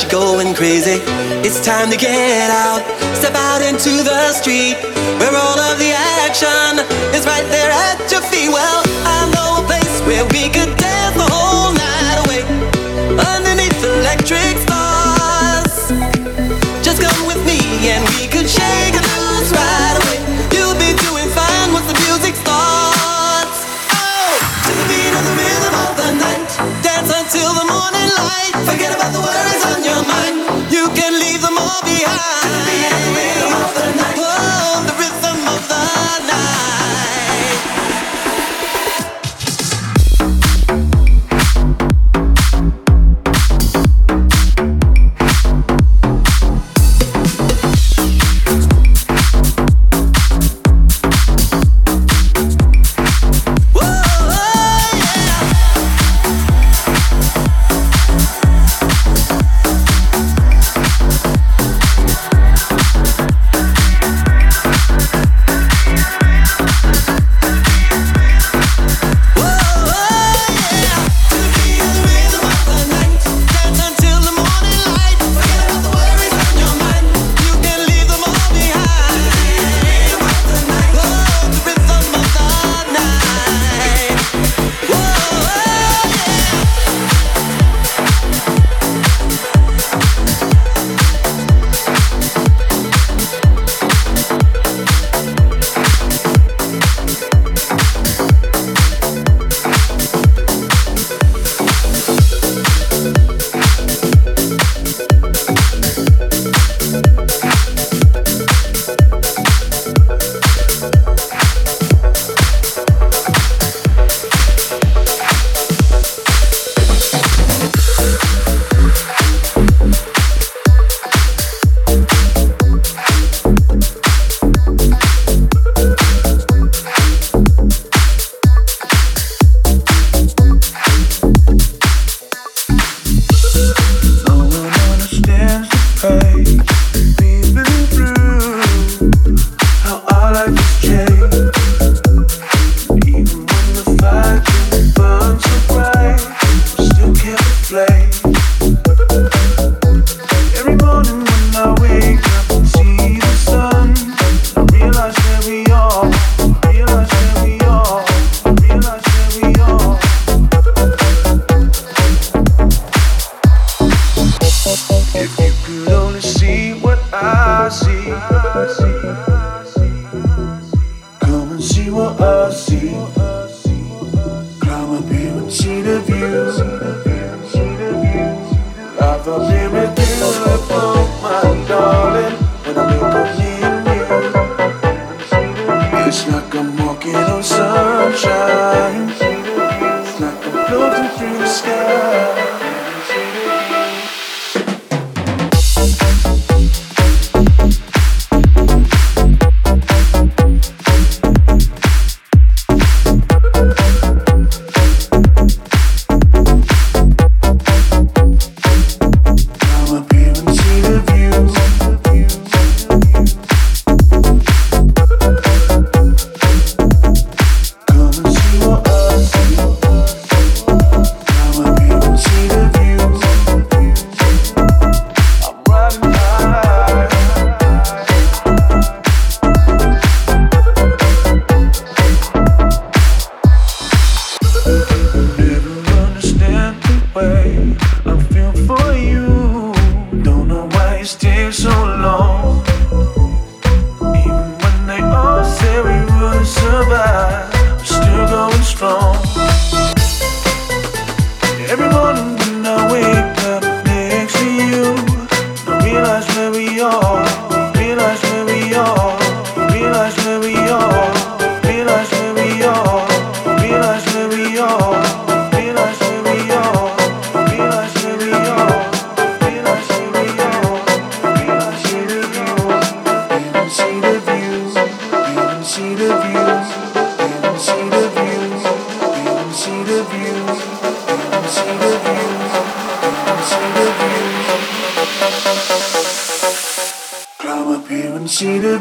got you going crazy. It's time to get out, step out into the street where all of the action is right there at your feet. Well, I know a place where we could dance the whole night away underneath electric. behind. see what I see. Come and see what I see. Climb up here and see the view. I've a beautiful, my darling, When I look up me and you. It's like I'm walking on sunshine. she the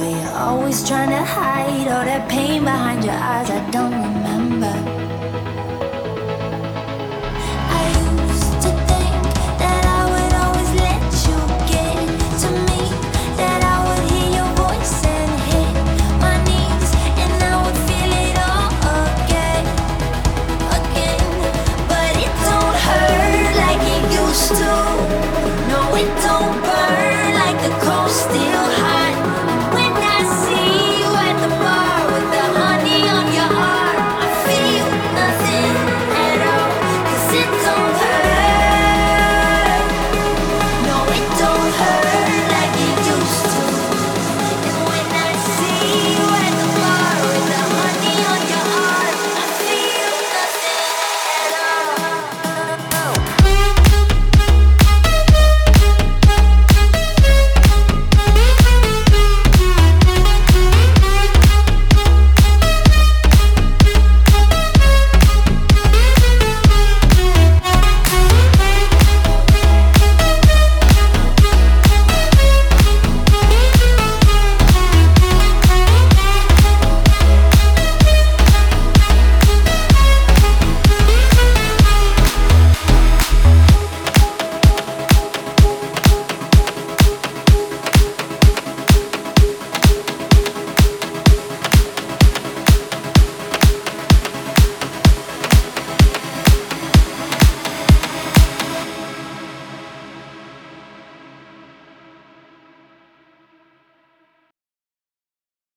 You're always trying to hide all that pain behind your eyes. I don't remember.